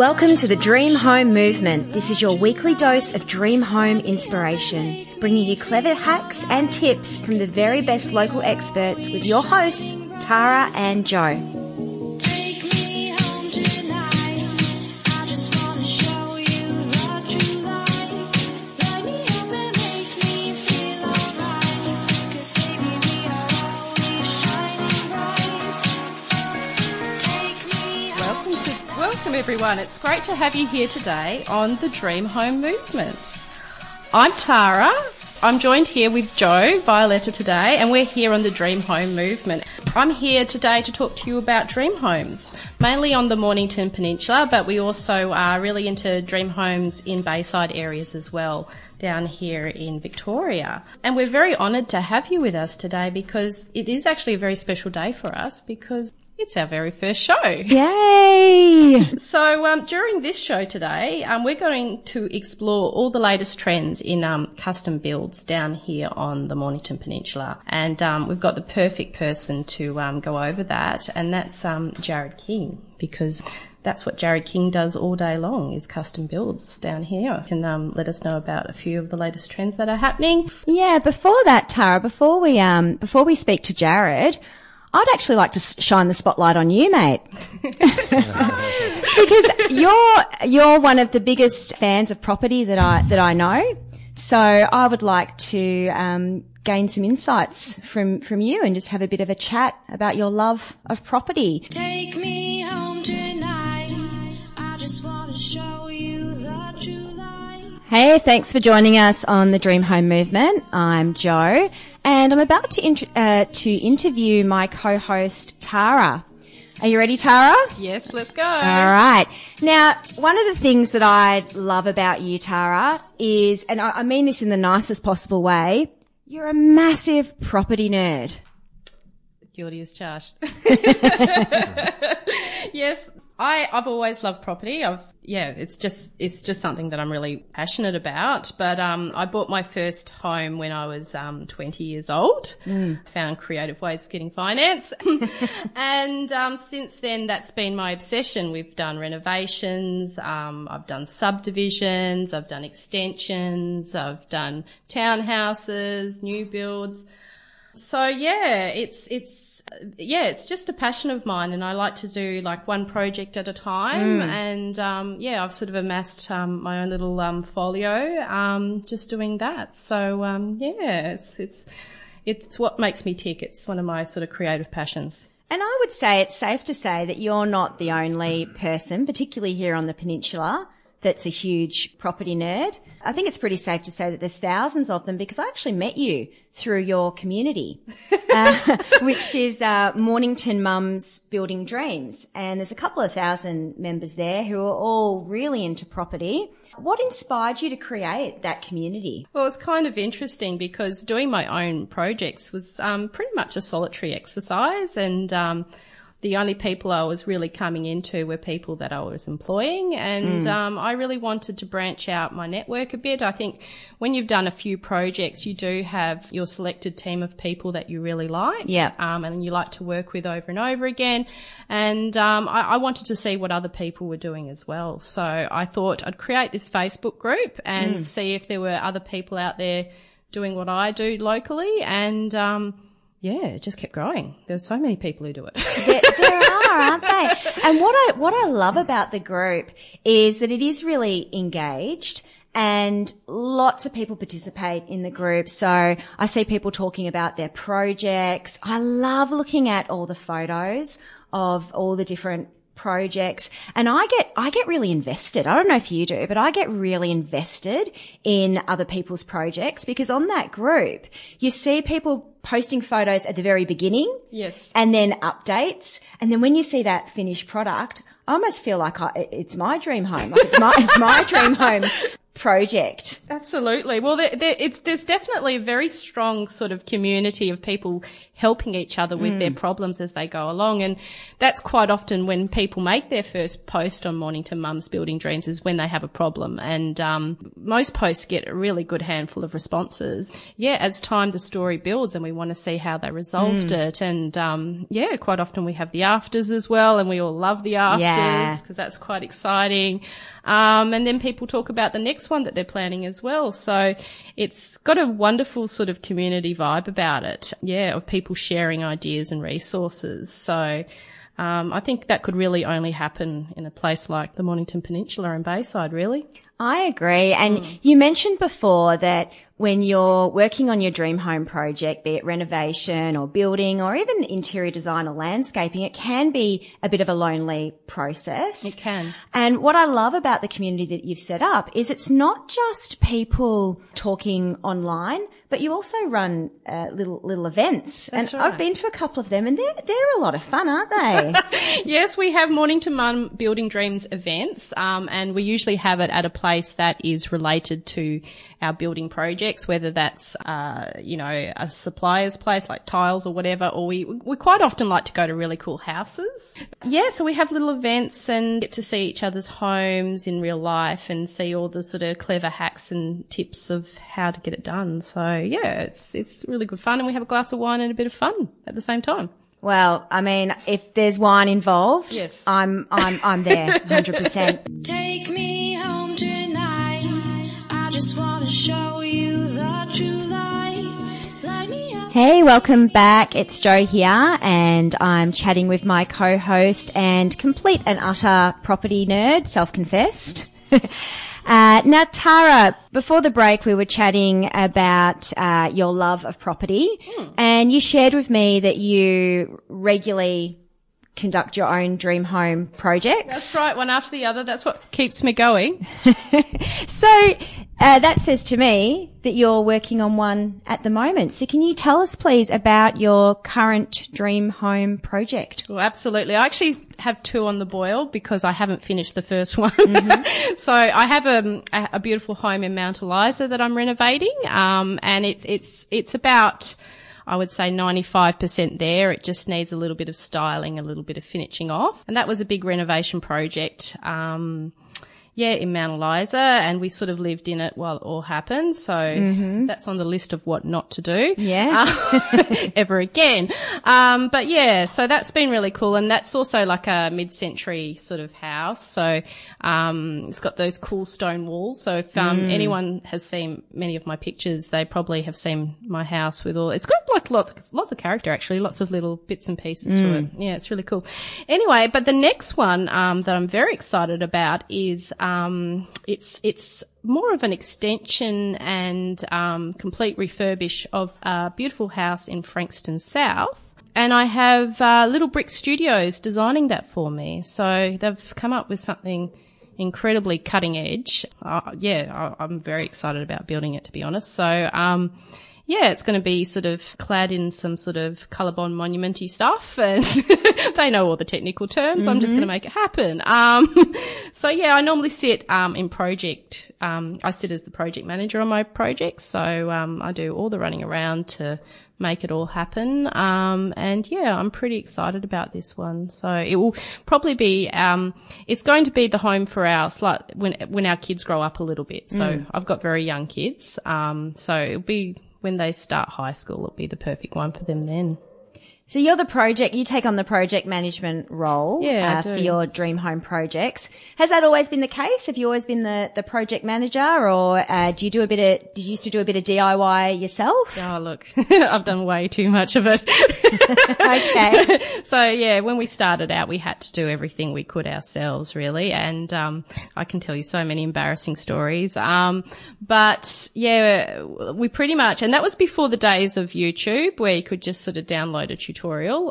Welcome to the Dream Home Movement. This is your weekly dose of dream home inspiration, bringing you clever hacks and tips from the very best local experts with your hosts, Tara and Jo. Everyone. It's great to have you here today on the Dream Home Movement. I'm Tara. I'm joined here with Jo Violeta today, and we're here on the Dream Home Movement. I'm here today to talk to you about dream homes, mainly on the Mornington Peninsula, but we also are really into dream homes in Bayside areas as well, down here in Victoria. And we're very honoured to have you with us today because it is actually a very special day for us because it's our very first show. Yay! So um, during this show today, um, we're going to explore all the latest trends in um, custom builds down here on the Mornington Peninsula, and um, we've got the perfect person to um, go over that, and that's um, Jarrad King because. That's what Jarrad King does all day long is custom builds down here. Can um, let us know about a few of the latest trends that are happening. Yeah, before that, Tara, before we um before we speak to Jarrad, I'd actually like to shine the spotlight on you, mate. because you're you're one of the biggest fans of property that I that I know. So I would like to um, gain some insights from from you and just have a bit of a chat about your love of property. Take me home tonight. I just wanna show you like. Hey, thanks for joining us on the Dream Home Movement. I'm Jo, and I'm about to int- uh, to interview my co-host Tara. Are you ready, Tara? Yes, let's go. All right. Now, one of the things that I love about you, Tara, is, and I, I mean this in the nicest possible way, you're a massive property nerd. Guilty as charged. yes, I, I've always loved property. I've, yeah, it's just, it's just something that I'm really passionate about. But, um, I bought my first home when I was, um, 20 years old. Found creative ways of getting finance. and, um, since then, that's been my obsession. We've done renovations. Um, I've done subdivisions. I've done extensions. I've done townhouses, new builds. So yeah, it's it's yeah, it's just a passion of mine, and I like to do like one project at a time. And um, yeah, I've sort of amassed um, my own little um, folio, um, just doing that. So um, yeah, it's it's it's what makes me tick. It's one of my sort of creative passions. And I would say it's safe to say that you're not the only person, particularly here on the peninsula, that's a huge property nerd. I think it's pretty safe to say that there's thousands of them because I actually met you through your community, uh, which is uh, Mornington Mums Building Dreams. And there's a couple of thousand members there who are all really into property. What inspired you to create that community? Well, it's kind of interesting because doing my own projects was um, pretty much a solitary exercise, and um, the only people I was really coming into were people that I was employing, and um, I really wanted to branch out my network a bit. I think when you've done a few projects, you do have your selected team of people that you really like, Yeah. um, and you like to work with over and over again. And um, I, I wanted to see what other people were doing as well. So I thought I'd create this Facebook group and see if there were other people out there doing what I do locally. And um, yeah, it just kept growing. There's so many people who do it. there, there are, aren't they? And what I what I love about the group is that it is really engaged. And lots of people participate in the group. So I see people talking about their projects. I love looking at all the photos of all the different projects and I get, I get really invested. I don't know if you do, but I get really invested in other people's projects because on that group, you see people posting photos at the very beginning yes. and then updates. And then when you see that finished product, I almost feel like I, it's my dream home. Like it's my, it's my dream home. project. Absolutely. Well, there, there, it's, there's definitely a very strong sort of community of people helping each other with their problems as they go along. And that's quite often when people make their first post on Mornington Mums Building Dreams is when they have a problem. And, um, most posts get a really good handful of responses. Yeah, as time the story builds and we want to see how they resolved it. And, um, yeah, quite often we have the afters as well and we all love the afters Yeah. because that's quite exciting. Um, and then people talk about the next one that they're planning as well. So it's got a wonderful sort of community vibe about it. Yeah, of people sharing ideas and resources. So, um, I think that could really only happen in a place like the Mornington Peninsula and Bayside, really. I agree. And you mentioned before that when you're working on your dream home project, be it renovation or building or even interior design or landscaping, it can be a bit of a lonely process. It can. And what I love about the community that you've set up is it's not just people talking online, but you also run uh, little little events. That's and right. I've been to a couple of them, and they're they're a lot of fun, aren't they? Yes, we have Mornington Mum Building Dreams events, um, and we usually have it at a place that is related to our building projects, whether that's, uh, you know, a supplier's place like tiles or whatever, or we, we quite often like to go to really cool houses. Yeah, so we have little events and get to see each other's homes in real life and see all the sort of clever hacks and tips of how to get it done. So yeah, it's, it's really good fun and we have a glass of wine and a bit of fun at the same time. well, I mean, if there's wine involved, Yes. I'm I'm I'm there, hundred percent. Take me home tonight. I just wanna show Hey, welcome back. It's Jo here, and I'm chatting with my co-host and complete and utter property nerd, self-confessed. Uh, now, Tara, before the break, we were chatting about uh, your love of property, and you shared with me that you regularly conduct your own dream home projects. That's right, one after the other. That's what keeps me going. So uh, that says to me that you're working on one at the moment. So can you tell us, please, about your current dream home project? Well, absolutely. I actually have two on the boil because I haven't finished the first one. so I have um, a, a beautiful home in Mount Eliza that I'm renovating, um, and it's it's it's about. I would say 95% there. It just needs a little bit of styling, a little bit of finishing off. And that was a big renovation project. Um, yeah, in Mount Eliza, and we sort of lived in it while it all happened. So that's on the list of what not to do. Yeah. Uh, ever again. Um, but yeah, so that's been really cool. And that's also like a mid-century sort of house. So, um, it's got those cool stone walls. So if, um, anyone has seen many of my pictures, they probably have seen my house with all, it's got like lots, lots of character actually, lots of little bits and pieces to it. Yeah, it's really cool. Anyway, but the next one, um, that I'm very excited about is, um, it's, it's, more of an extension and um, complete refurbish of a beautiful house in Frankston South. And I have uh, Little Brick Studios designing that for me. So they've come up with something incredibly cutting edge. Uh, yeah, I, I'm very excited about building it, to be honest. So, um, yeah, it's going to be sort of clad in some sort of colorbond monumenty stuff and they know all the technical terms. I'm just going to make it happen. Um, so yeah, I normally sit, um, in project, um, I sit as the project manager on my projects. So, um, I do all the running around to make it all happen. Um, and yeah, I'm pretty excited about this one. So it will probably be, um, it's going to be the home for our slight, when, when our kids grow up a little bit. So I've got very young kids. Um, so it'll be, when they start high school, it'll be the perfect one for them then. So you're the project, you take on the project management role Yeah, uh, for your dream home projects. Has that always been the case? Have you always been the, the project manager or uh, do you do a bit of, did you used to do a bit of DIY yourself? Oh, look, I've done way too much of it. okay. so yeah, when we started out, we had to do everything we could ourselves, really. And um, I can tell you so many embarrassing stories. Um, but yeah, we pretty much, and that was before the days of YouTube, where you could just sort of download a tutorial.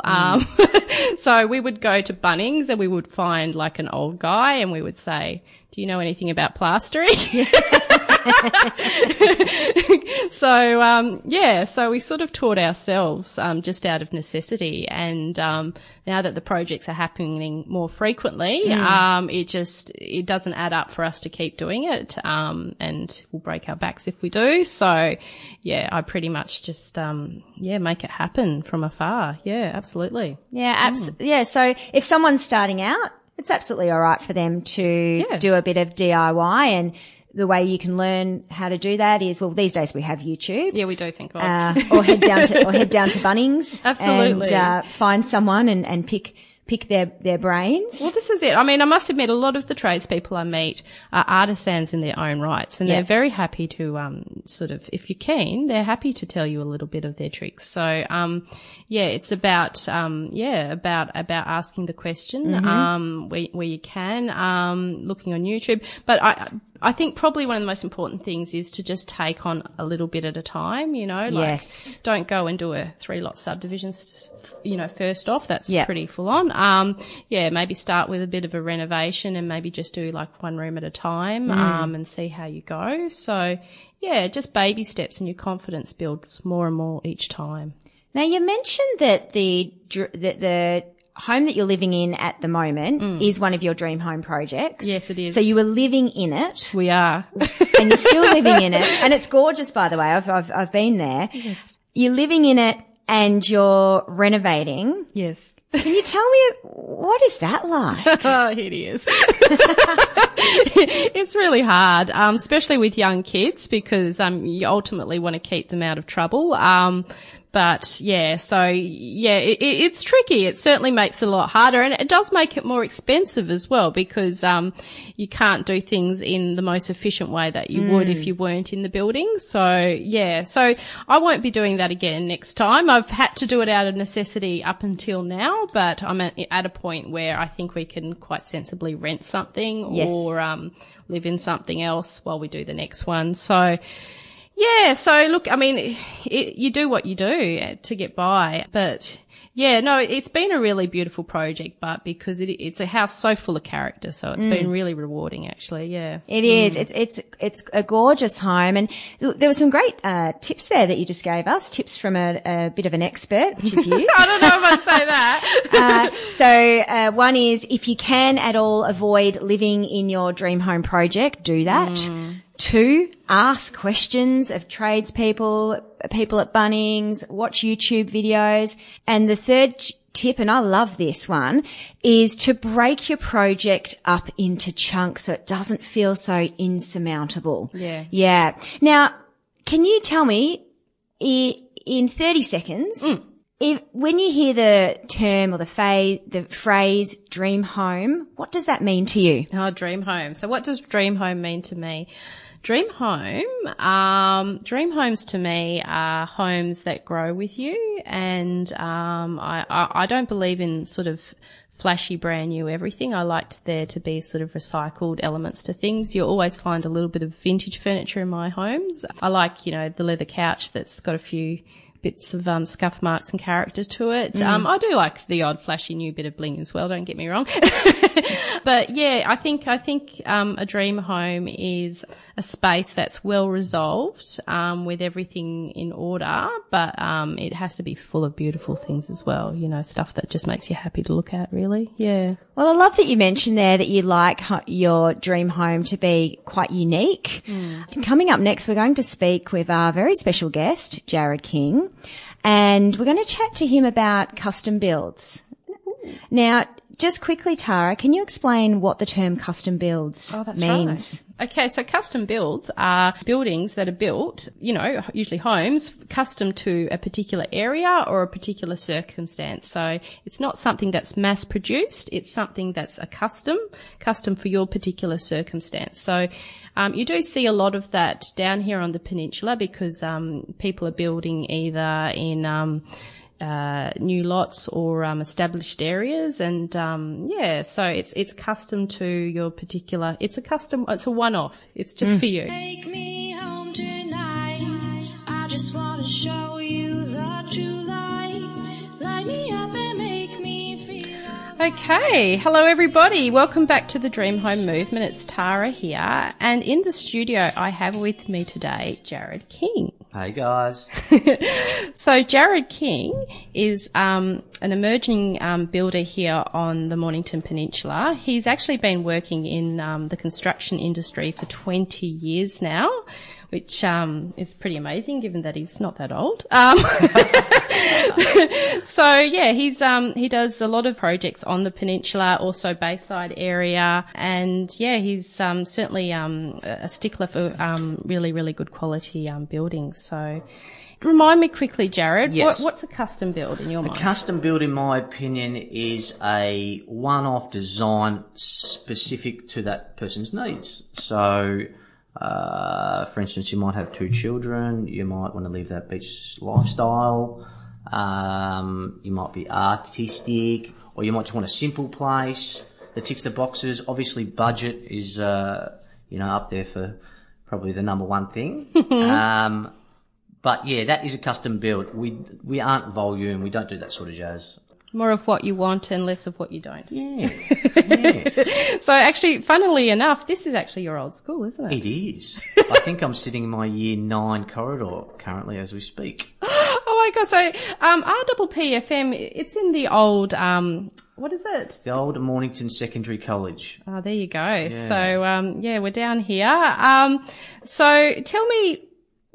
Um, so we would go to Bunnings and we would find like an old guy, and we would say, "Do you know anything about plastering?" so um, yeah, so we sort of taught ourselves um, just out of necessity, and um, now that the projects are happening more frequently, um, it just it doesn't add up for us to keep doing it, um, and we'll break our backs if we do. So yeah, I pretty much just um, yeah make it happen from afar. Yeah, absolutely. Yeah, abs- yeah. So if someone's starting out, it's absolutely all right for them to Yeah. do a bit of DIY and the way you can learn how to do that is, well, these days we have YouTube. Yeah, we do think of. Uh, or head down to, or head down to Bunnings. Absolutely. And, uh, find someone and, and pick, pick their, their brains. Well, this is it. I mean, I must admit, a lot of the tradespeople I meet are artisans in their own rights, and Yeah. they're very happy to um, sort of, if you're keen, they're happy to tell you a little bit of their tricks. So, um, yeah, it's about um, yeah, about about asking the question um, where where you can, um, looking on YouTube. But I. I think probably one of the most important things is to just take on a little bit at a time, you know, like Yes. don't go and do a three lot subdivision, you know, first off. That's Yeah. pretty full on. Um, yeah, maybe start with a bit of a renovation and maybe just do like one room at a time, Mm. um, and see how you go. So yeah, just baby steps and your confidence builds more and more each time. Now you mentioned that the, that the home that you're living in at the moment is one of your dream home projects. Mm. Yes, it is. So you were living in it. We are. and you're still living in it. And it's gorgeous, by the way. I've, I've, I've been there. Yes. You're living in it and you're renovating. yes. Can you tell me what is that like? oh, it is. it's really hard, um, especially with young kids because um, you ultimately want to keep them out of trouble. Um, but yeah, so yeah, it, it, it's tricky. It certainly makes it a lot harder, and it does make it more expensive as well because um, you can't do things in the most efficient way that you would if you weren't in the building. So yeah, so I won't be doing that again next time. I've had to do it out of necessity up until now, but I'm at, at a point where I think we can quite sensibly rent something Yes. or um, live in something else while we do the next one. So. Yeah, so look, I mean, it, you do what you do to get by, but yeah, no, it's been a really beautiful project, but because it, it's a house so full of character, so it's been really rewarding actually, yeah. It is. It's, it's, it's a gorgeous home. And there were some great, uh, tips there that you just gave us. Tips from a, a bit of an expert, which is you. I don't know if I say that. Uh, so uh, one is if you can at all avoid living in your dream home project, do that. Two, ask questions of tradespeople, people at Bunnings, watch YouTube videos. And the third tip, and I love this one, is to break your project up into chunks so it doesn't feel so insurmountable. Yeah. Yeah. Now, can you tell me in 30 seconds, mm. if, when you hear the term or the, fa- the phrase dream home, what does that mean to you? Oh, dream home. So what does dream home mean to me? Dream home, um, dream homes to me are homes that grow with you. And, um, I, I, I don't believe in sort of flashy brand new everything. I liked there to be sort of recycled elements to things. You'll always find a little bit of vintage furniture in my homes. I like, you know, the leather couch that's got a few bits of um, scuff marks and character to it. Um, I do like the odd flashy new bit of bling as well. Don't get me wrong, but yeah, I think I think um, a dream home is a space that's well resolved um, with everything in order, but um, it has to be full of beautiful things as well. You know, stuff that just makes you happy to look at. Really, yeah. Well, I love that you mentioned there that you like your dream home to be quite unique. And coming up next, we're going to speak with our very special guest, Jarrad King, and we're going to chat to him about custom builds. Now, just quickly, Tara, can you explain what the term custom builds Oh, that's means? right. Okay, so custom builds are buildings that are built, you know, usually homes, custom to a particular area or a particular circumstance. So it's not something that's mass produced, it's something that's a custom, custom for your particular circumstance. So um, you do see a lot of that down here on the peninsula because um, people are building either in um, uh, new lots or um, established areas, and um, yeah, so it's it's custom to your particular. It's a custom. It's a one-off. It's just for you. Take me home tonight. I just wanna show you the true Okay, hello everybody. Welcome back to the Dream Home Movement. It's Tara here, and in the studio I have with me today Jarrad King. Hey guys. So Jarrad King is um, an emerging um, builder here on the Mornington Peninsula. He's actually been working in um, the construction industry for 20 years now, which um, is pretty amazing given that he's not that old. Um, so yeah, he's um, he does a lot of projects on the peninsula, also Bayside area, and yeah, he's um, certainly um, a stickler for um, really really good quality um, buildings. So. Remind me quickly, Jarrad. Yes. What, what's a custom build in your mind? A custom build, in my opinion, is a one-off design specific to that person's needs. So, uh, for instance, you might have two children. You might want to live that beach lifestyle. Um, you might be artistic, or you might just want a simple place that ticks the boxes. Obviously, budget is, uh, you know, up there for probably the number one thing. um, but yeah, that is a custom build. We we aren't volume. We don't do that sort of jazz. More of what you want and less of what you don't. Yeah. yes. So actually, funnily enough, this is actually your old school, isn't it? It is. I think I'm sitting in my year nine corridor currently as we speak. Oh my god! So um, RPPFM, it's in the old um, what is it? The old Mornington Secondary College. Oh, there you go. So um, yeah, we're down here. Um, so tell me,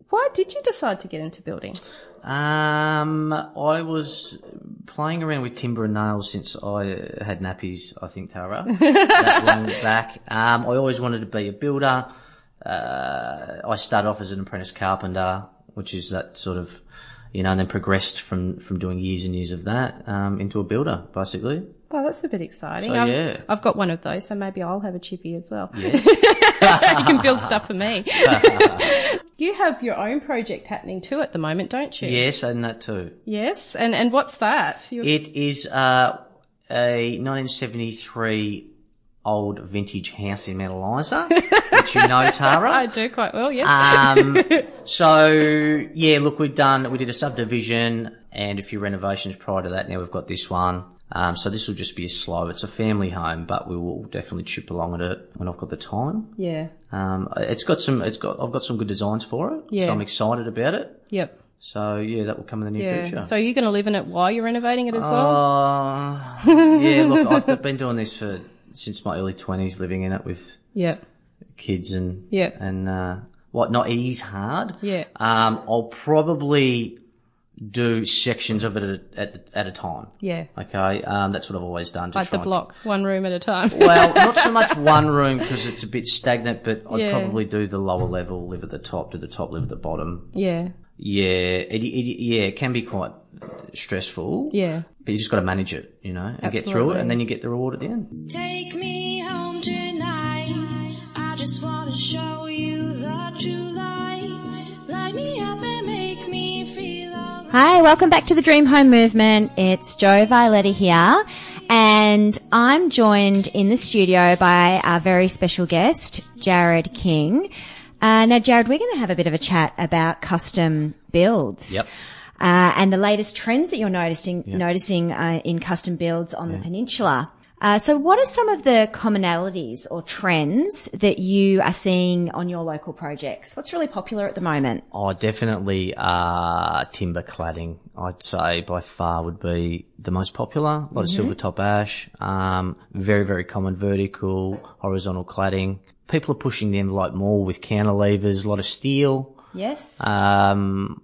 why did you decide to get into building? Um, I was playing around with timber and nails since I had nappies, I think, Tara. that long back. Um, I always wanted to be a builder. Uh, I started off as an apprentice carpenter, which is that sort of, you know, and then progressed from, from doing years and years of that, um, into a builder, basically. Oh, that's a bit exciting. So, yeah. I've got one of those, so maybe I'll have a chippy as well. Yes. you can build stuff for me. you have your own project happening too at the moment, don't you? yes, and that too. Yes, and and what's that? You're- It is uh, a 1973 old vintage house in Mount Eliza, which you know, Tara. I do quite well. Yes. Um, so yeah, look, we've done, we did a subdivision and a few renovations prior to that. Now we've got this one. Um, so this will just be a slow. It's a family home, but we will definitely chip along at it when I've got the time. yeah. Um, it's got some, it's got, I've got some good designs for it. Yeah. So I'm excited about it. Yep. So yeah, that will come in the near Yeah. future. So you're going to live in it while you're renovating it as well? Uh, yeah, look, I've been doing this for since my early twenties, living in it with Yep. kids and Yeah. and uh, whatnot. It is hard. Yeah. Um, I'll probably do sections of it at, at, at a time. Yeah. Okay, um, that's what I've always done. To Like the and- block, one room at a time. Well, not so much one room because it's a bit stagnant, but I'd Yeah. probably do the lower level, live at the top, do the top, live at the bottom. yeah. Yeah, it, it, yeah, it can be quite stressful. Yeah. But you just got to manage it, you know, and get through it, and then you get the reward at the end. Take me home tonight. I just wanna show you the true light. Light me up and make me feel alright. Hi, welcome back to the Dream Home Movement. It's Jo Violeta here, and I'm joined in the studio by our very special guest, Jarrad King. Uh, now, Jarrad, we're going to have a bit of a chat about custom builds. Yep. Uh, and the latest trends that you're noticing, noticing uh, in custom builds on the peninsula. Uh, so what are some of the commonalities or trends that you are seeing on your local projects? What's really popular at the moment? Oh, definitely uh, timber cladding. I'd say by far would be the most popular. A lot of silver top ash. Um, very very common vertical, horizontal cladding. People are pushing the envelope more with cantilevers. A lot of steel. Yes. Um,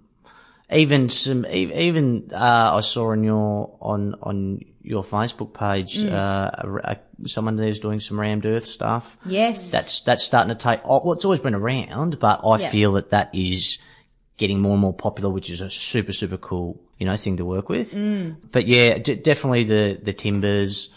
even some, even uh, I saw on your on on your Facebook page, uh, a, a, someone there's doing some rammed earth stuff. yes. That's that's starting to take. Oh, well, it's always been around, but I Yeah. feel that that is getting more and more popular, which is a super super cool you know thing to work with. Mm. But yeah, d- definitely the the timbers,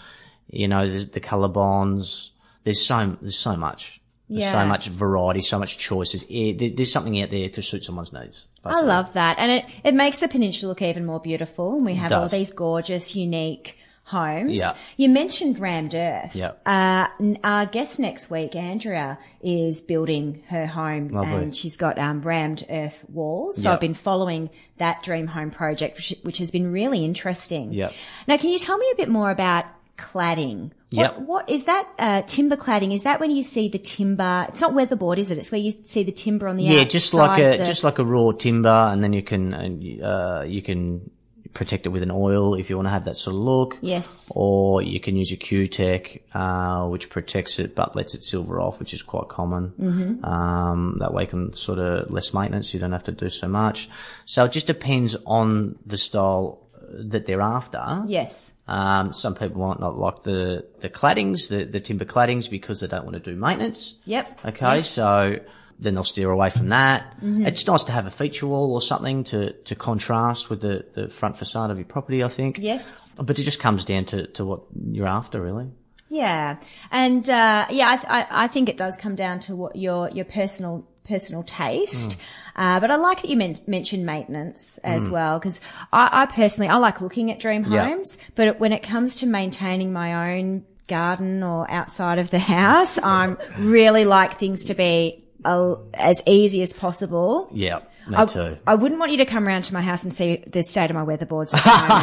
you know, the, the color bonds. There's so there's so much. There's Yeah. so much variety, so much choices. There- there's something out there to suit someone's needs. I love that. And it, it makes the peninsula look even more beautiful. And we have all these gorgeous, unique homes. Yeah. You mentioned rammed earth. Yeah. Uh, our guest next week, Andrea, is building her home Lovely. and she's got um, rammed earth walls. So Yeah. I've been following that dream home project, which, which has been really interesting. Yeah. Now, can you tell me a bit more about cladding? Yep. What, what is that uh, timber cladding? Is that when you see the timber? It's not weatherboard, is it? It's where you see the timber on the Yeah, just like a the- just like a raw timber, and then you can uh, you can protect it with an oil if you want to have that sort of look. yes. Or you can use a Cutek, uh, which protects it but lets it silver off, which is quite common. Mm-hmm. Um, that way you can sort of less maintenance. You don't have to do so much. So it just depends on the style that they're after. Yes. Um, some people might not like the, the claddings, the, the timber claddings because they don't want to do maintenance. Yep. Okay, Yes. so then they'll steer away from that. Mm-hmm. It's nice to have a feature wall or something to, to contrast with the, the front facade of your property, I think. Yes. But it just comes down to, to what you're after, really. Yeah, and uh, yeah, I, th- I, I think it does come down to what your your personal personal taste. Uh, but I like that you men- mentioned maintenance as well because I, I personally I like looking at dream Yeah. homes, but when it comes to maintaining my own garden or outside of the house, I'm really like things to be uh, as easy as possible. Yeah, me I, too. I wouldn't want you to come around to my house and see the state of my weatherboards at the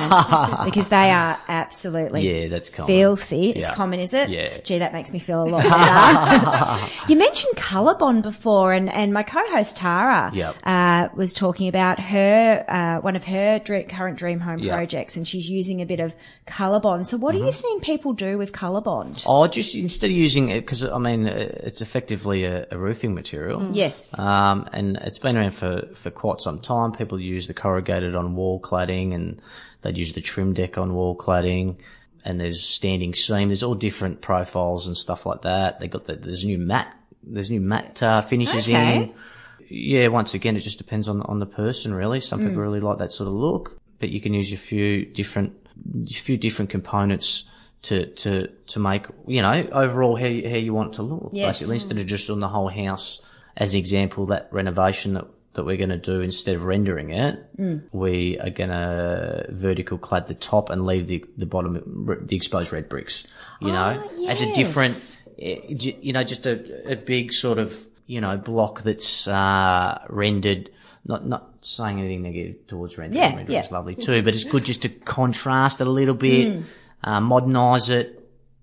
moment because they are absolutely Yeah, that's common. filthy. It's common, is it? Yeah. Gee, that makes me feel a lot better. you mentioned Colorbond before, and, and my co-host Tara Yep. uh, was talking about her uh, one of her dre- current dream home Yep. projects, and she's using a bit of Colorbond. So, what Mm-hmm. are you seeing people do with Colorbond? Oh, just instead of using it, because I mean, it's effectively a, a roofing material. Yes. Um, and it's been around for, for quite some time. People use the corrugated on wall cladding and they'd use the Trimdek on wall cladding. And there's standing seam. There's all different profiles and stuff like that. They got the, there's new matte, there's new matte, uh, finishes Okay. in. Yeah, once again, it just depends on, on the person really. Some people really like that sort of look, but you can use a few different, a few different components to, to, to make, you know, overall how you, how you want it to look. Yes. Basically, instead of just on the whole house, as an example, that renovation that, that we're going to do instead of rendering it, we are going to vertical clad the top and leave the, the bottom, the exposed red bricks, you know, as a different, eh, you know, just a, a big sort of, you know, block that's, uh, rendered, not, not saying anything negative towards rendering. Yeah, rendering yeah. is lovely too, but it's good just to contrast a little bit, uh, modernize it,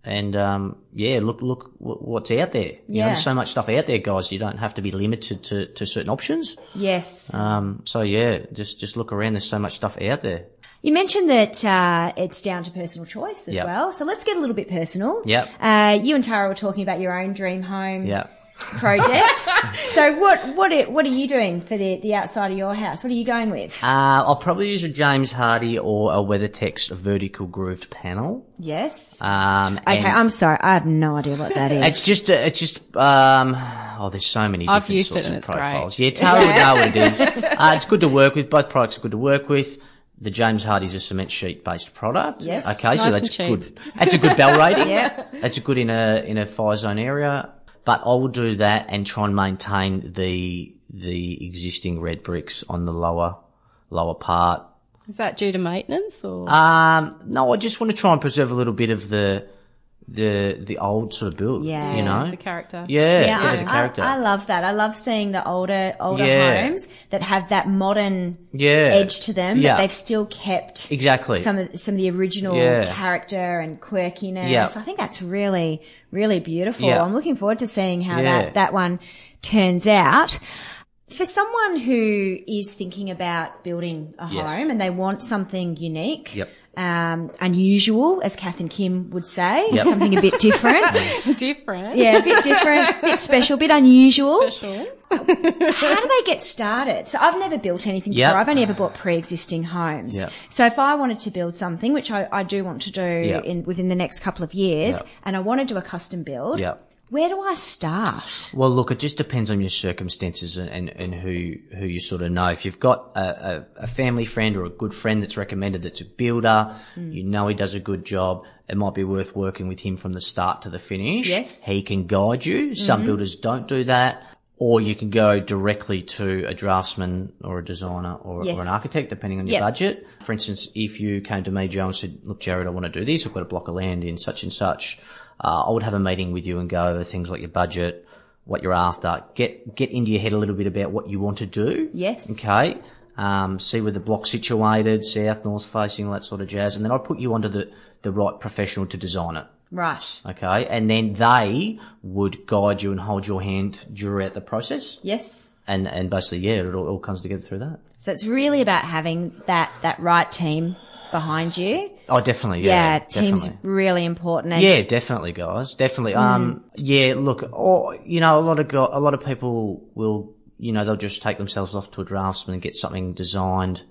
and um, yeah, look look what's out there. You know, Yeah. there's so much stuff out there, guys. You don't have to be limited to, to certain options. yes. Um, so yeah, just just look around. There's so much stuff out there. You mentioned that uh, it's down to personal choice as Yep. well. So let's get a little bit personal. Yeah. Uh, you and Tara were talking about your own dream home Yeah. Project. so what what are, what are you doing for the the outside of your house? What are you going with? Uh, I'll probably use a James Hardie or a WeatherTex vertical grooved panel. yes. Um, okay, I'm sorry. I have no idea what that is. It's just, a, it's just, um, oh, there's so many I've different used it sorts and of it's great. profiles. Yeah, Tara would know what it is. Uh, it's good to work with. Both products are good to work with. The James Hardie's a cement sheet based product. Yes. Okay, so that's good. That's a good BAL rating. Yeah. That's a good in a, in a fire zone area. But I will do that and try and maintain the, the existing red bricks on the lower, lower part. Is that due to maintenance or? Um, no, I just want to try and preserve a little bit of the, the, the old sort of build. Yeah. You know? the character. Yeah, yeah, yeah, I, the I- character. I, love that. I love seeing the older older Yeah. homes that have that modern yeah. edge to them, Yeah. but they've still kept Exactly. some of some of the original Yeah. character and quirkiness. Yeah. I think that's really really beautiful. Yeah. I'm looking forward to seeing how Yeah. that that one turns out. For someone who is thinking about building a Yes. home and they want something unique, Yep. Um, unusual, as Kath and Kim would say, Yep. something a bit different. Different. yeah, a bit different, a bit special, a bit unusual. Special. How do they get started? So I've never built anything Yep. before. I've only ever bought pre-existing homes. Yep. So if I wanted to build something, which I, I do want to do Yep. in within the next couple of years, Yep. and I want to do a custom build, Yep. Where do I start? Well, look, it just depends on your circumstances and, and, and who who you sort of know. If you've got a, a, a family friend or a good friend that's recommended that's a builder, Hmm. you know he does a good job, it might be worth working with him from the start to the finish. Yes. Mm-hmm. He can guide you. Some builders don't do that. Or you can go directly to a draftsman or a designer or, Yes. or an architect, depending on your Yep. budget. For instance, if you came to me, Jo, and said, look, Jarrad, I want to do this. I've got a block of land in such and such. Uh, I would have a meeting with you and go over things like your budget, what you're after. Get, get into your head a little bit about what you want to do. Yes. Okay. Um, see where the block's situated, south, north facing, all that sort of jazz. And then I'd put you onto the, the right professional to design it. Right. Okay. And then they would guide you and hold your hand throughout the process. Yes. And, and basically, yeah, it all, all comes together through that. So it's really about having that, that right team behind you. Oh, definitely. Yeah, Yeah. team's definitely. really important. And Yeah, definitely, guys. Definitely. Mm. Um, yeah. Look, or you know, a lot of go- a lot of people will, you know, they'll just take themselves off to a draftsman and get something designed,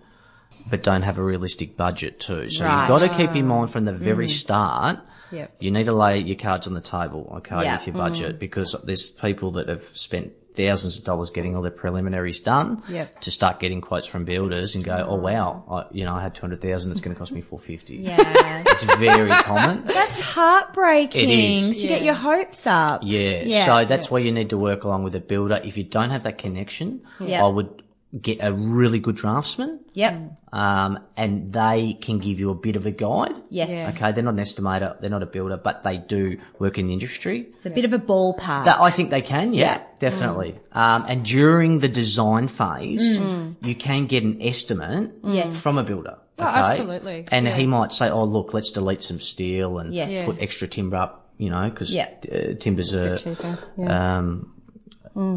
but don't have a realistic budget too. So Right. Mm. you've got to keep in mind from the very start. Yep. You need to lay your cards on the table, okay, Yeah. with your budget, because there's people that have spent thousands of dollars getting all their preliminaries done Yep. to start getting quotes from builders and go, oh mm. wow, I, you know, I had two hundred thousand, it's going to cost me four fifty. Yeah. It's very common. That's heartbreaking It is. to get Yeah. your hopes up. Yeah. Yeah. So that's why you need to work along with a builder. If you don't have that connection, Yeah. I would get a really good draftsman, Yep. um, and they can give you a bit of a guide. Yes. Okay, they're not an estimator, they're not a builder, but they do work in the industry. It's a bit of a ballpark. That I think they can, yeah, Yeah. definitely. Um, and during the design phase, you can get an estimate Yes. from a builder. Oh, absolutely. And Yeah. he might say, "Oh, look, let's delete some steel and Yes. Put extra timber up," you know, because Yeah. uh, timbers are, cheaper, yeah. um,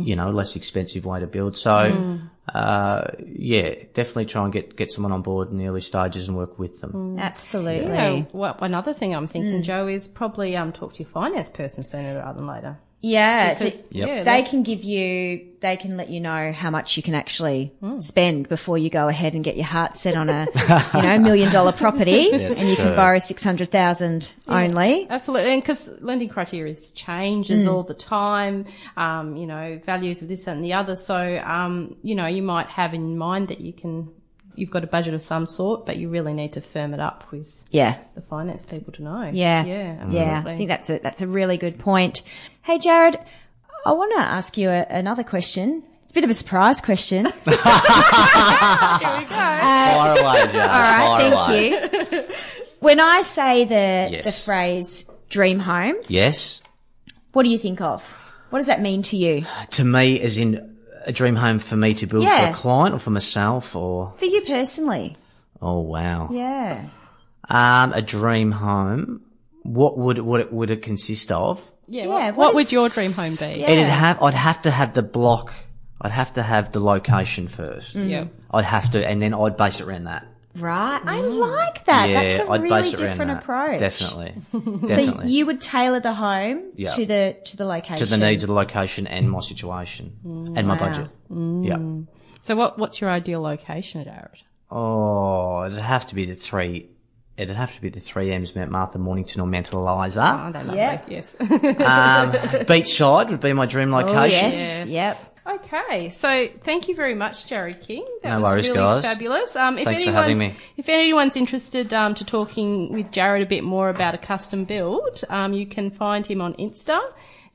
you know, less expensive way to build. So, uh, yeah, definitely try and get get someone on board in the early stages and work with them. Absolutely. You know, what, another thing I'm thinking, Jo, is probably um, talk to your finance person sooner rather than later. Yeah. so Yep. yeah, they they- can give you, they can let you know how much you can actually Hmm. spend before you go ahead and get your heart set on a, you know, million dollar property That's and you can true. borrow 600,000 only. Absolutely, and because lending criteria changes Mm. all the time, um, you know, values of this and the other. So, um, you know, you might have in mind that you can, you've got a budget of some sort, but you really need to firm it up with Yeah. the finance people to know. Yeah. yeah, absolutely. Yeah. I think that's a, that's a really good point. Hey, Jarrad, I want to ask you a, another question. It's a bit of a surprise question. All Fire away, Jo. right. Fire away. Thank you. When I say the, Yes. the phrase dream home, Yes. what do you think of? What does that mean to you? To me, as in a dream home for me to build Yeah. for a client or for myself or, For you personally? oh wow. Yeah. Um, a dream home. What would, what it, would it consist of? Yeah. Yeah, what what what is- would your dream home be? Yeah. It'd have, I'd have to have the block. I'd have to have the location first. Mm-hmm. Yeah. I'd have to, and then I'd base it around that. Right. I mm. like that. yeah, That's a I'd really base it different that. approach. Definitely, Definitely. So you would tailor the home Yeah. to the to the location. to the needs of the location and my situation mm. and my Wow. budget. Mm. Yeah. So, what what's your ideal location, Jarrad? Oh, it'd have to be the three. It'd have to be the three M's, Mount Martha, Mornington, or Mount Eliza. Oh, they're lovely. Yeah. Yes. Um, beachside would be my dream location. Oh, location. yes. Yep. Okay, so thank you very much, Jarrad King. That No was worries, really guys. fabulous. Um, if Thanks for anyone's, having me. If anyone's interested um, to talking with Jarrad a bit more about a custom build, um, you can find him on Insta,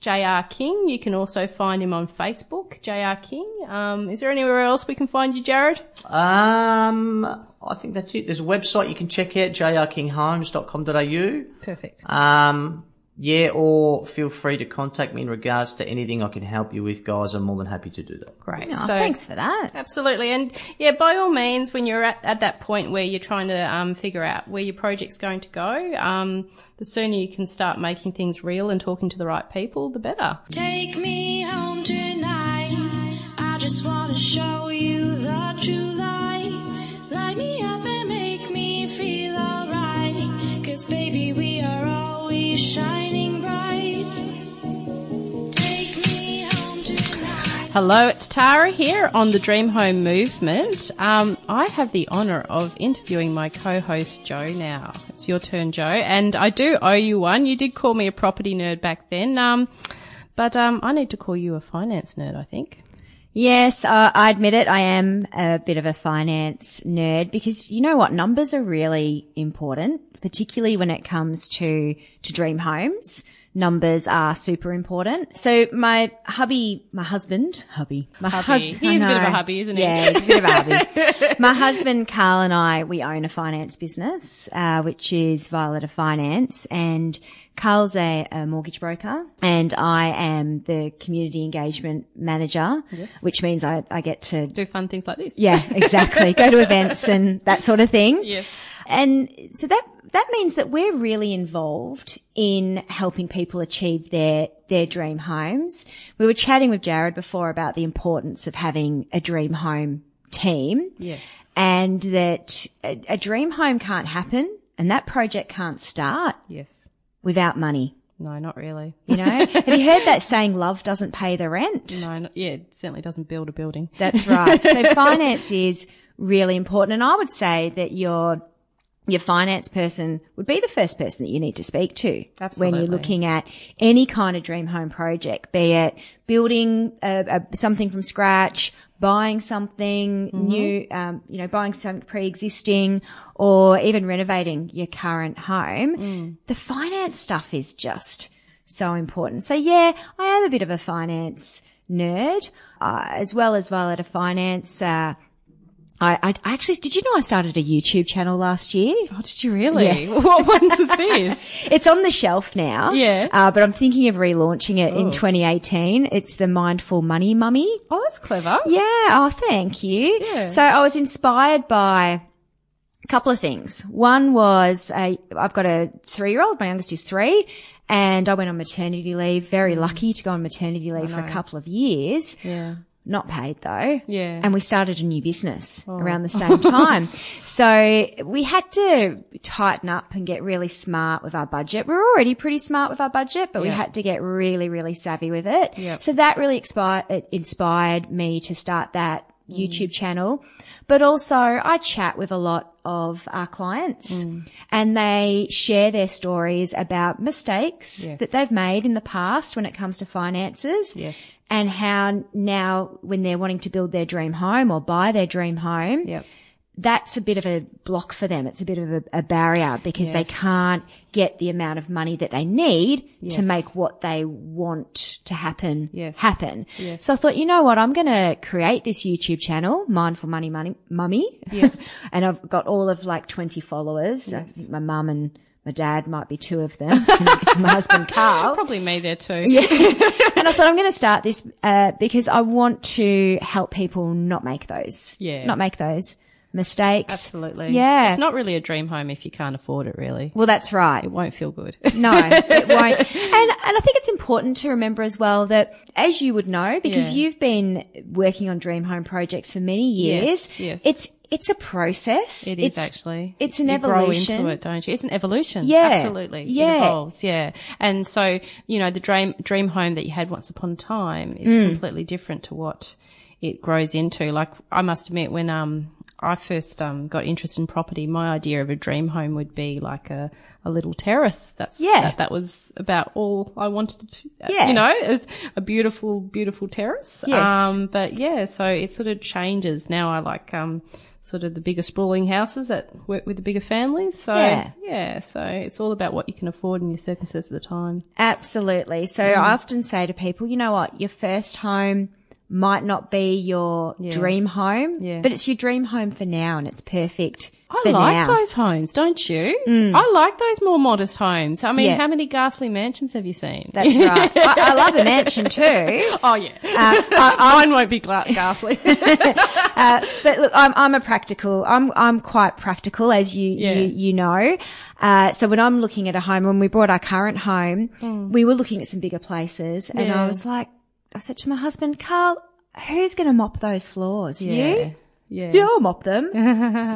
JR King. You can also find him on Facebook, JR King. Um, is there anywhere else we can find you, Jarrad? Um, I think that's it. There's a website you can check out, jrkinghomes.com.au. Perfect. Um, yeah, or feel free to contact me in regards to anything I can help you with, guys. I'm more than happy to do that. Great. So, thanks for that. Absolutely. And yeah, by all means, when you're at, at that point where you're trying to um, figure out where your project's going to go, um, the sooner you can start making things real and talking to the right people, the better. Take me home tonight. I just wanna show you the true light. Hello, it's Tara here on the Dream Home Movement. Um, I have the honour of interviewing my co-host Jo now. It's your turn, Jo, and I do owe you one. You did call me a property nerd back then, um, but um, I need to call you a finance nerd. I think. Yes, uh, I admit it. I am a bit of a finance nerd because you know what? Numbers are really important, particularly when it comes to, to dream homes. Numbers are super important. So my hubby, my husband, hubby, my Hubby. husband, He is a bit of a I know. hubby, isn't he? Yeah, he's a bit of a hubby. my husband Carl and I, we own a finance business, uh, which is Violeta Finance and Carl's a, a mortgage broker and I am the community engagement manager, which means I, I get to Do fun things like this. yeah, exactly. Go to events and that sort of thing. Yes. And so that, that means that we're really involved in helping people achieve their, their dream homes. We were chatting with Jarrad before about the importance of having a dream home team Yes. and that a, a dream home can't happen and that project can't start Yes. without money. No, not really. You know, have you heard that saying love doesn't pay the rent? No, not, yeah, it certainly doesn't build a building. That's right. So finance is really important. And I would say that your, your finance person would be the first person that you need to speak to when you're looking at any kind of dream home project, be it building a, a, something from scratch, buying something new, um, you know, buying something pre-existing or even renovating your current home. The finance stuff is just so important. So yeah, I am a bit of a finance nerd, uh, as well as Violeta Finance. Uh, I, I I actually did you know I started a YouTube channel last year? Oh, did you really? What ones is this? It's on the shelf now. Yeah. Uh, but I'm thinking of relaunching it in 2018. It's the Mindful Money Mummy. Oh, that's clever. Yeah. Oh, thank you. Yeah. So I was inspired by a couple of things. One was a, I've got a three year old. My youngest is three. And I went on maternity leave. Very lucky to go on maternity leave for a couple of years. Yeah. Not paid though. Yeah. And we started a new business around the same time. so we had to tighten up and get really smart with our budget. We're already pretty smart with our budget, but we had to get really, really savvy with it. Yep. So that really expi- it inspired me to start that Mm. YouTube channel. But also I chat with a lot of our clients Mm. and they share their stories about mistakes Yes. that they've made in the past when it comes to finances Yes. And how now when they're wanting to build their dream home or buy their dream home, Yep. that's a bit of a block for them. It's a bit of a, a barrier because they can't get the amount of money that they need to make what they want to happen Yes. happen. Yes. So I thought, you know what? I'm going to create this YouTube channel, Mindful Money Money Mummy. Yes. and I've got all of like 20 followers. My mum and my dad might be two of them. my husband Carl. Probably me there too. Yeah. And I thought I'm going to start this uh, because I want to help people not make those, Yeah. not make those mistakes. Absolutely. Yeah. It's not really a dream home if you can't afford it, really. Well, that's right. It won't feel good. No, it won't. And and I think it's important to remember as well that as you would know, because Yeah. you've been working on dream home projects for many years, Yes, yes. it's it's a process. It is It's- actually. it's an you evolution. Grow into it, don't you? It's an evolution. Yeah. absolutely. Yeah. it evolves. Yeah, and so you know the dream dream home that you had once upon a time is Mm. completely different to what it grows into. Like I must admit, when um I first um got interested in property, my idea of a dream home would be like a a little terrace. That's Yeah. That, that was about all I wanted to. uh, Yeah. You know, it's a beautiful, beautiful terrace. Yes. Um, but yeah, so it sort of changes. Now I like, um, sort of the bigger sprawling houses that work with the bigger families. So Yeah. yeah, so it's all about what you can afford in your circumstances at the time. Absolutely. So Mm. I often say to people, you know what, your first home might not be your dream home, Yeah. but it's your dream home for now and it's perfect I for like now. Mm. those homes, don't you? I like those more modest homes. I mean, Yeah. how many ghastly mansions have you seen? That's right. I, I love a mansion too. oh yeah, Uh, mine won't be gla- ghastly. But look, I'm, I'm a practical, I'm, I'm quite practical as you, Yeah. you, you know. Uh, so when I'm looking at a home, when we bought our current home, we were looking at some bigger places and I. Was like, I said to my husband, Carl, who's going to mop those floors? You? yeah, yeah. Yeah, I'll mop them.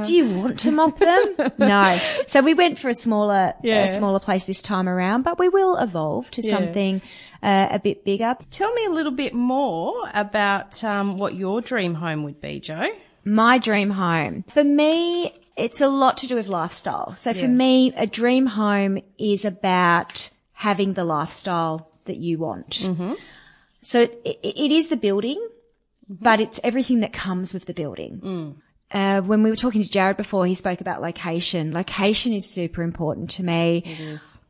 Do you want to mop them? no. So we went for a smaller, Yeah. a smaller place this time around, but we will evolve to Yeah. something uh, a bit bigger. Tell me a little bit more about um, what your dream home would be, Jo. My dream home. For me, it's a lot to do with lifestyle. So for me, a dream home is about having the lifestyle that you want. So it, it is the building, but it's everything that comes with the building. Uh, when we were talking to Jarrad before, he spoke about location. Location is super important to me. It is.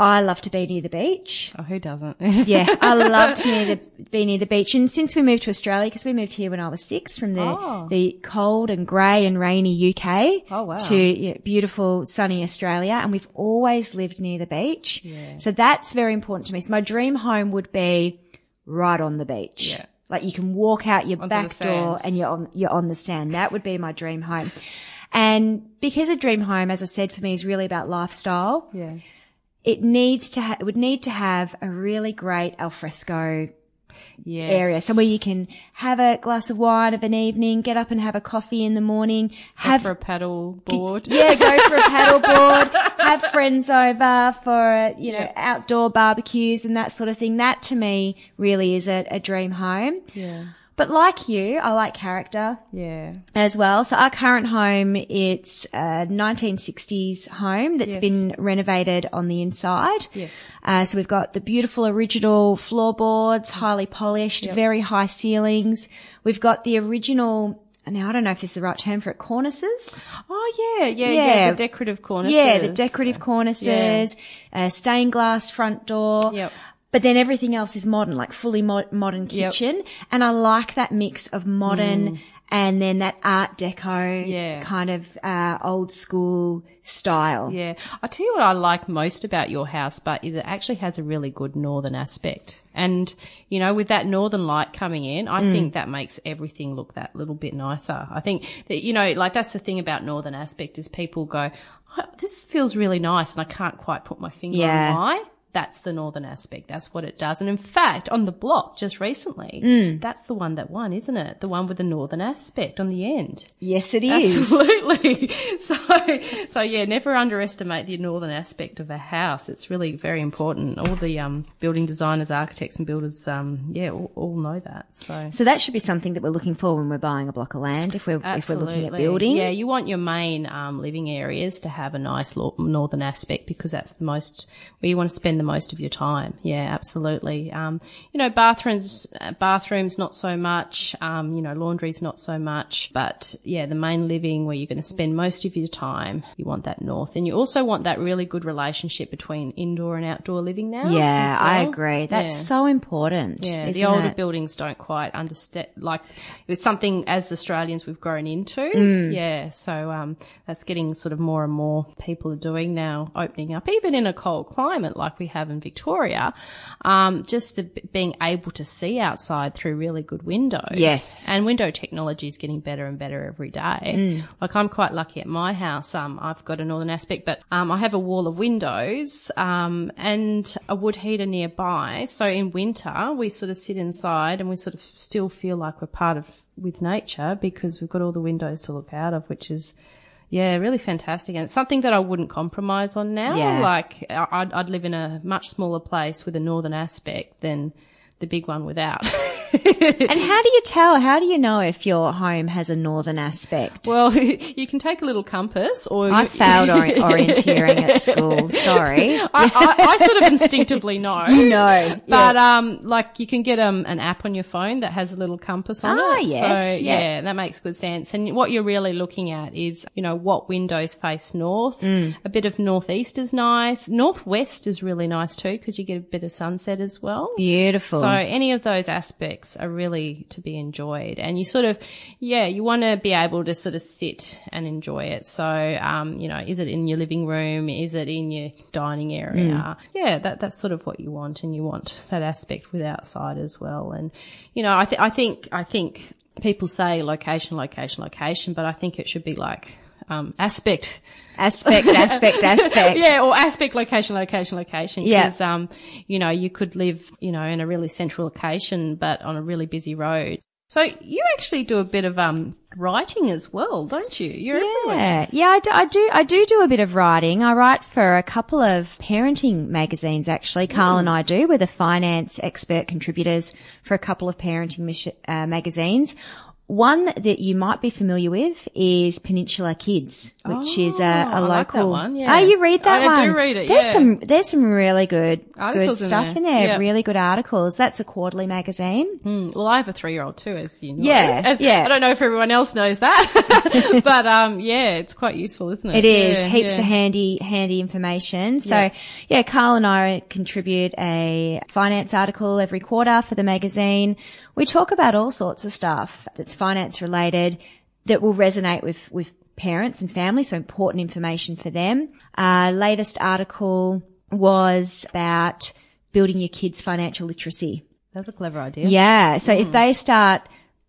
I love to be near the beach. Oh, who doesn't? Yeah, I love to near the, be near the beach. And since we moved to Australia, because we moved here when I was six from the, Oh. the cold and grey and rainy UK Oh, wow. to you know, beautiful sunny Australia. And we've always lived near the beach. So that's very important to me. So my dream home would be right on the beach. Yeah. Like you can walk out your Onto back door and you're on, you're on the sand. That would be my dream home. And because a dream home, as I said, for me is really about lifestyle. Yeah. It needs to ha- it would need to have a really great alfresco Yes. area, somewhere you can have a glass of wine of an evening, get up and have a coffee in the morning, have for a paddle board. yeah, go for a paddle board, have friends over for, you know, outdoor barbecues and that sort of thing. That to me really is a, a dream home. Yeah. But like you, I like character Yeah. as well. So our current home, it's a 1960s home that's Yes. been renovated on the inside. Yes. Uh, so we've got the beautiful original floorboards, highly polished, very high ceilings. We've got the original, now I don't know if this is the right term for it, cornices. Oh yeah, yeah, Yeah. yeah. The decorative cornices. Yeah, the decorative cornices, uh, stained glass front door. Yep. But then everything else is modern, like fully mo- modern Yep. Mm. kitchen. And I like that mix of modern and then that art deco Yeah. kind of, uh, old school style. Yeah. I tell you what I like most about your house, but is it actually has a really good northern aspect. And, you know, with that northern light coming in, I think that makes everything look that little bit nicer. I think that, you know, like that's the thing about northern aspect is people go, "Oh, this feels really nice and I can't quite put my finger Yeah. on why. That's the northern aspect. That's what it does. And in fact, on the block just recently, Mm. that's the one that won, isn't it? The one with the northern aspect on the end. Yes, it is. Absolutely. So, so yeah, never underestimate the northern aspect of a house. It's really very important. All the um, building designers, architects, and builders, um, yeah, all, all know that. So. So that should be something that we're looking for when we're buying a block of land. If we're if we're looking at building, Yeah, you want your main um, living areas to have a nice northern aspect because that's the most where you want to spend the most of your time. Yeah, absolutely. Um, you know, bathrooms, bathrooms not so much. Um, you know, laundries not so much. But yeah, the main living where you're going to spend most of your time, you want that north, and you also want that really good relationship between indoor and outdoor living now. yeah, as I agree. That's Yeah. so important. Yeah, the older it? buildings don't quite understand. Like it's something as Australians we've grown into. Mm. Yeah, so um, that's getting sort of more and more people are doing now, opening up, even in a cold climate like we have in Victoria. Um, just the being able to see outside through really good windows. Yes. and window technology is getting better and better every day. Like I'm quite lucky at my house. Um, I've got a northern aspect, but um, I have a wall of windows um, and a wood heater nearby. So in winter, we sort of sit inside and we sort of still feel like we're part of with nature because we've got all the windows to look out of, which is. Yeah, really fantastic. And it's something that I wouldn't compromise on now. Yeah. Like, I- I'd, I'd live in a much smaller place with a northern aspect than the big one without. And how do you tell? How do you know if your home has a northern aspect? Well, you can take a little compass, or I you- failed ori- orienteering at school. Sorry. I, I, I sort of instinctively know. No. But um, like you can get um an app on your phone that has a little compass on Ah, it. yes, So yeah. yeah. that makes good sense. And what you're really looking at is, you know, what windows face north. Mm. A bit of northeast is nice. Northwest is really nice too because you get a bit of sunset as well. Beautiful. So any of those aspects are really to be enjoyed. And you sort of, yeah, you want to be able to sort of sit and enjoy it. So, um, you know, is it in your living room? Is it in your dining area? Yeah, that, that's sort of what you want. And you want that aspect with outside as well. And, you know, I, th- I think, I think people say location, location, location, but I think it should be like, um, aspect aspect, aspect, aspect. yeah, or aspect location, location, location. Yeah. Because, um, you know, you could live, you know, in a really central location, but on a really busy road. So you actually do a bit of, um, writing as well, don't you? You're everywhere. Yeah, yeah, I do, I do, I do do a bit of writing. I write for a couple of parenting magazines, actually. Carl and I do. We're the finance expert contributors for a couple of parenting uh, magazines. One that you might be familiar with is Peninsula Kids, which is a, I a like that local. one, yeah. Oh, you read that I one? I do read it, There's yeah. some, there's some really good, Articles good in stuff there. in there. Yeah. Really good articles. That's a quarterly magazine. Mm, Well, I have a three-year-old too, as you know. Yeah, As- yeah. I don't know if everyone else knows that, but um, yeah, it's quite useful, isn't It it? is Yeah, heaps of handy, handy information. So Yeah. yeah. Carl and I contribute a finance article every quarter for the magazine. We talk about all sorts of stuff that's finance related that will resonate with, with parents and family. So important information for them. Our latest article was about building your kids' financial literacy. That's a clever idea. Yeah. So if they start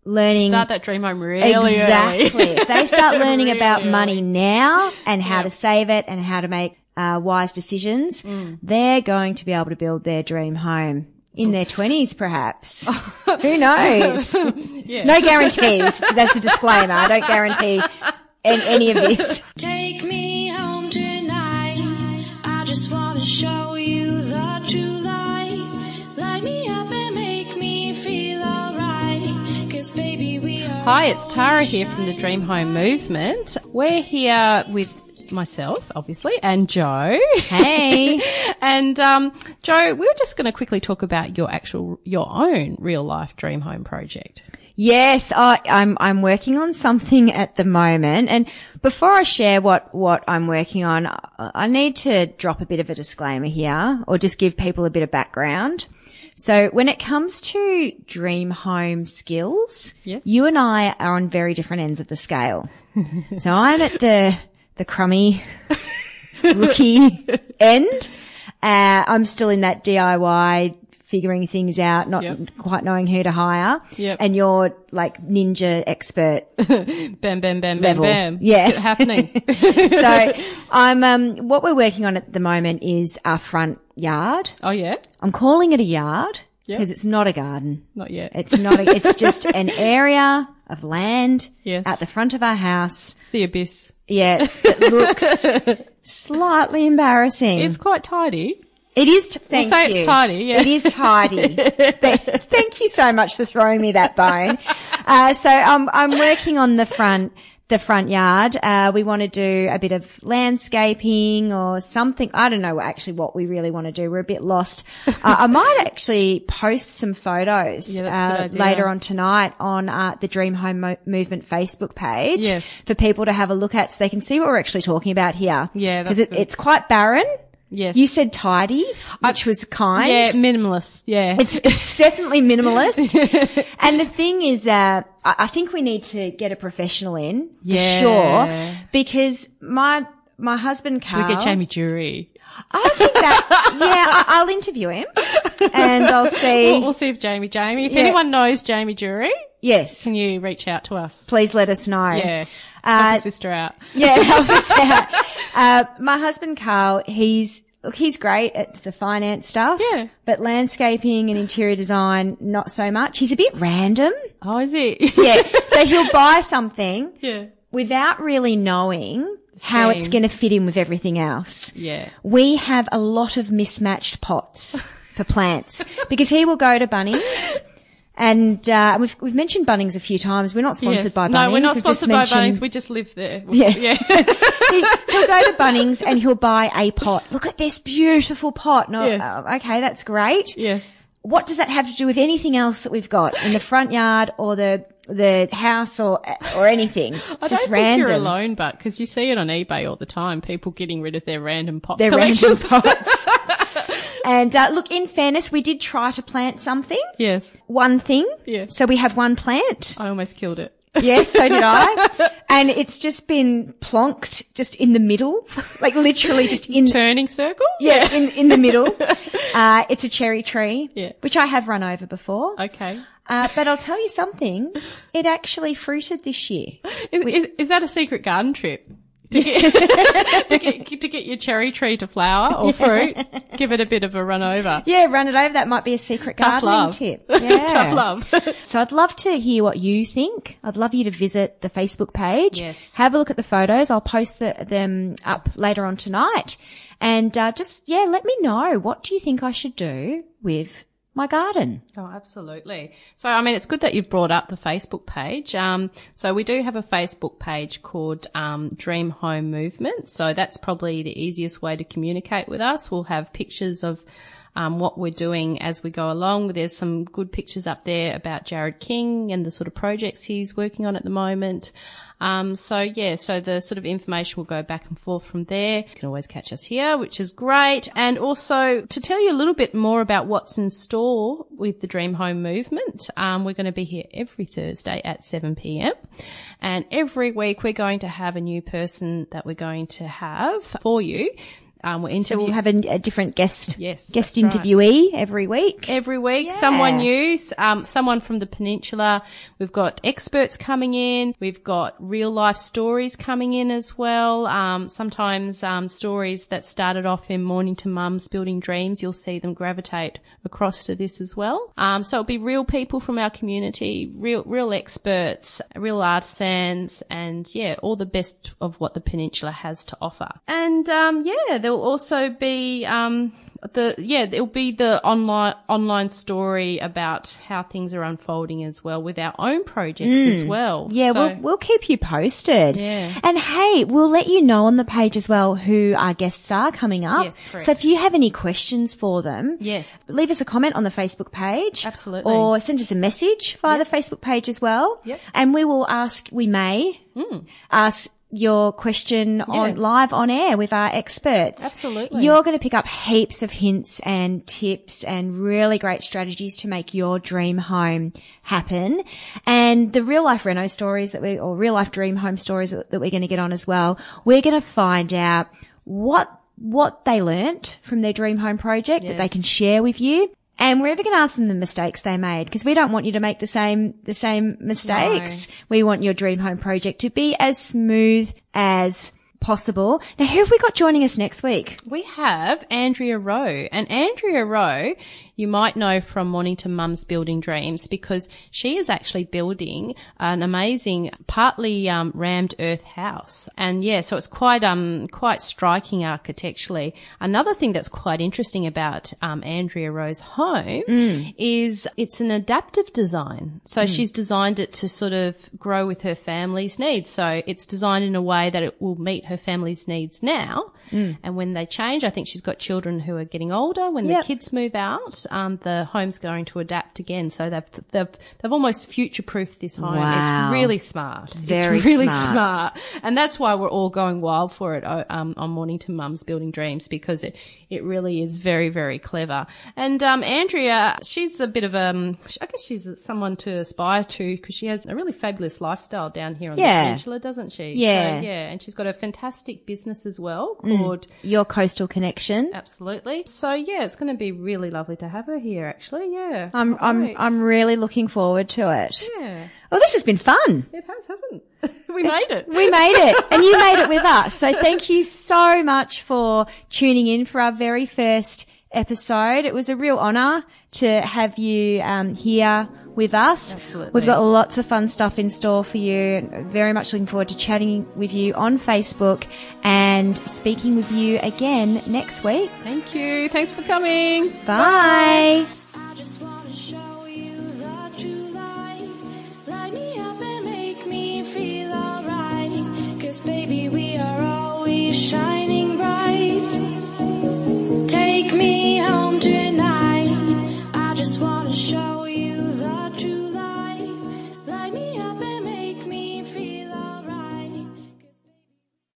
learning Start that dream home really early. exactly. if they start learning Really about early. money now and how Yeah. to save it and how to make uh, wise decisions, Mm. they're going to be able to build their dream home in their twenties, perhaps. Who knows? No guarantees. That's a disclaimer. I don't guarantee an- any of this. Take me home tonight. I just wanna show you the true light. Light me up and make me feel alright. Cause baby, we are. Hi, it's Tara here from the Dream Home Movement. We're here with myself, obviously, and Jo. Hey. and um, Jo, we were just going to quickly talk about your actual, your own real life dream home project. Yes, I, I'm I'm working on something at the moment, and before I share what what I'm working on, I, need to drop a bit of a disclaimer here, or just give people a bit of background. So, when it comes to dream home skills, Yes. you and I are on very different ends of the scale. so, I'm at the the crummy rookie end. Uh, I'm still in that DIY figuring things out, not Yep. quite knowing who to hire. Yep. And you're like ninja expert. Bam, bam, bam, bam, Level. bam. Yeah. It's happening. so I'm, um, what we're working on at the moment is our front yard. oh yeah, I'm calling it a yard Yep. because it's not a garden. not yet. It's not, a, it's just an area of land Yes. at the front of our house. It's the abyss. Yeah, that looks slightly embarrassing. It's quite tidy. It is. T- thank say you. Say it's tidy, yeah. It is tidy. Th- thank you so much for throwing me that bone. Uh, so I'm I'm working on the front the front yard. Uh, we want to do a bit of landscaping or something. I don't know actually what we really want to do. We're a bit lost. Uh, I might actually post some photos Yeah, uh, later on tonight on uh, the Dream Home Mo- Movement Facebook page Yes. for people to have a look at so they can see what we're actually talking about here. Yeah, because it, it's quite barren. Yes. You said tidy, which was kind. yeah, minimalist. Yeah. It's, it's definitely minimalist. and the thing is, uh, I I think we need to get a professional in for Yeah. sure because my, my husband Carl. we get Jamie Durie. I think that, yeah, I, I'll interview him and I'll see. We'll, we'll see if Jamie, Jamie, if Yeah. anyone knows Jamie Durie, yes. can you reach out to us? Please let us know. Yeah. Uh, Help sister out. Yeah, help us out. Uh, my husband Carl, he's look, he's great at the finance stuff. Yeah. But landscaping and interior design, not so much. He's a bit random. Oh, is it? Yeah. so he'll buy something yeah. without really knowing how it's going to fit in with everything else. Yeah. We have a lot of mismatched pots for plants because he will go to Bunnings. And uh, we've we've mentioned Bunnings a few times. We're not sponsored Yes. by Bunnings. No, we're not We've sponsored by mentioned- Bunnings. We just live there. Yeah. Yeah. he, he'll go to Bunnings and he'll buy a pot. Look at this beautiful pot. No, Yes. uh, okay, that's great. yes. What does that have to do with anything else that we've got in the front yard or the the house or or anything? It's I just don't random. think you're alone, but because you see it on eBay all the time, people getting rid of their random pot They're random pots. And uh, look, in fairness, we did try to plant something, yes. one thing. Yeah. So we have one plant. I almost killed it. Yes, so did I. and it's just been plonked just in the middle, like literally just in Turning circle? Yeah, in, in the middle. Uh, it's a cherry tree, Yeah. which I have run over before. Okay. Uh, but I'll tell you something. It actually fruited this year. Is, is, is that a secret garden trip? To get, to, get, to get your cherry tree to flower or fruit, give it a bit of a run over. Yeah, run it over. That might be a secret Tough gardening love. tip. Yeah. Tough love. So I'd love to hear what you think. I'd love you to visit the Facebook page. Yes. Have a look at the photos. I'll post the, them up later on tonight. And uh, just, yeah, let me know. What do you think I should do with my garden? Oh, absolutely. So, I mean, it's good that you've brought up the Facebook page. Um, so we do have a Facebook page called um, Dream Home Movement. So that's probably the easiest way to communicate with us. We'll have pictures of um, what we're doing as we go along. There's some good pictures up there about Jarrad King and the sort of projects he's working on at the moment. Um, so yeah, so the sort of information will go back and forth from there. You can always catch us here, which is great. And also to tell you a little bit more about what's in store with the Dream Home Movement, um, we're going to be here every Thursday at 7 p.m. And every week we're going to have a new person that we're going to have for you. Um, we're So we'll have a, a different guest, Yes, guest that's right. interviewee every week. every week. Yeah. Someone new, um, someone from the peninsula. We've got experts coming in. We've got real life stories coming in as well. Um, sometimes um, stories that started off in Mornington Mums Building Dreams, you'll see them gravitate across to this as well. Um, so it'll be real people from our community, real real experts, real artisans, and yeah, all the best of what the peninsula has to offer. And um, yeah, there will also be um, the yeah, it'll be the online online story about how things are unfolding as well with our own projects as well. Mm. Yeah, So- we'll, we'll keep you posted. Yeah. And hey, we'll let you know on the page as well who our guests are coming up. Yes, correct. So if you have any questions for them, yes, leave us a comment on the Facebook page. Absolutely. Or send us a message via the Facebook page as well. Yep. And we will ask, we may ask your question on live on air with our experts. Absolutely. You're going to pick up heaps of hints and tips and really great strategies to make your dream home happen. And the real life reno stories that we, or real life dream home stories that, we're going to get on as well. We're going to find out what what they learnt from their dream home project that they can share with you. And we're ever going to ask them the mistakes they made because we don't want you to make the same, the same mistakes. We want your dream home project to be as smooth as possible. Now, who have we got joining us next week? we have Andrea Rowe, and Andrea Rowe, you might know from Mornington Mums Building Dreams because she is actually building an amazing, partly um, rammed earth house, and yeah, so it's quite um quite striking architecturally. Another thing that's quite interesting about um, Andrea Rowe's home is it's an adaptive design. So she's designed it to sort of grow with her family's needs. So it's designed in a way that it will meet her family's needs now. And when they change, I think she's got children who are getting older. When Yep. the kids move out, um, the home's going to adapt again. So they've they've they've almost future proofed this home. Wow. It's really smart. Very it's really smart. smart, and that's why we're all going wild for it uh, um, on Mornington Mums Building Dreams because it it really is very very clever. And um, Andrea, she's a bit of a I guess she's someone to aspire to because she has a really fabulous lifestyle down here on Yeah. the peninsula, doesn't she? Yeah. so, yeah, and she's got a fantastic business as well Mm. Your coastal connection. Absolutely. So yeah, it's going to be really lovely to have her here. Actually, yeah. I'm, I'm, Great. I'm really looking forward to it. yeah. Well, this has been fun. It has, hasn't? it? we made it. We made it and you made it with us. So thank you so much for tuning in for our very first episode. It was a real honor to have you um, here with us. Absolutely. We've got lots of fun stuff in store for you. Very much looking forward to chatting with you on Facebook and speaking with you again next week. Thank you. Thanks for coming. Bye.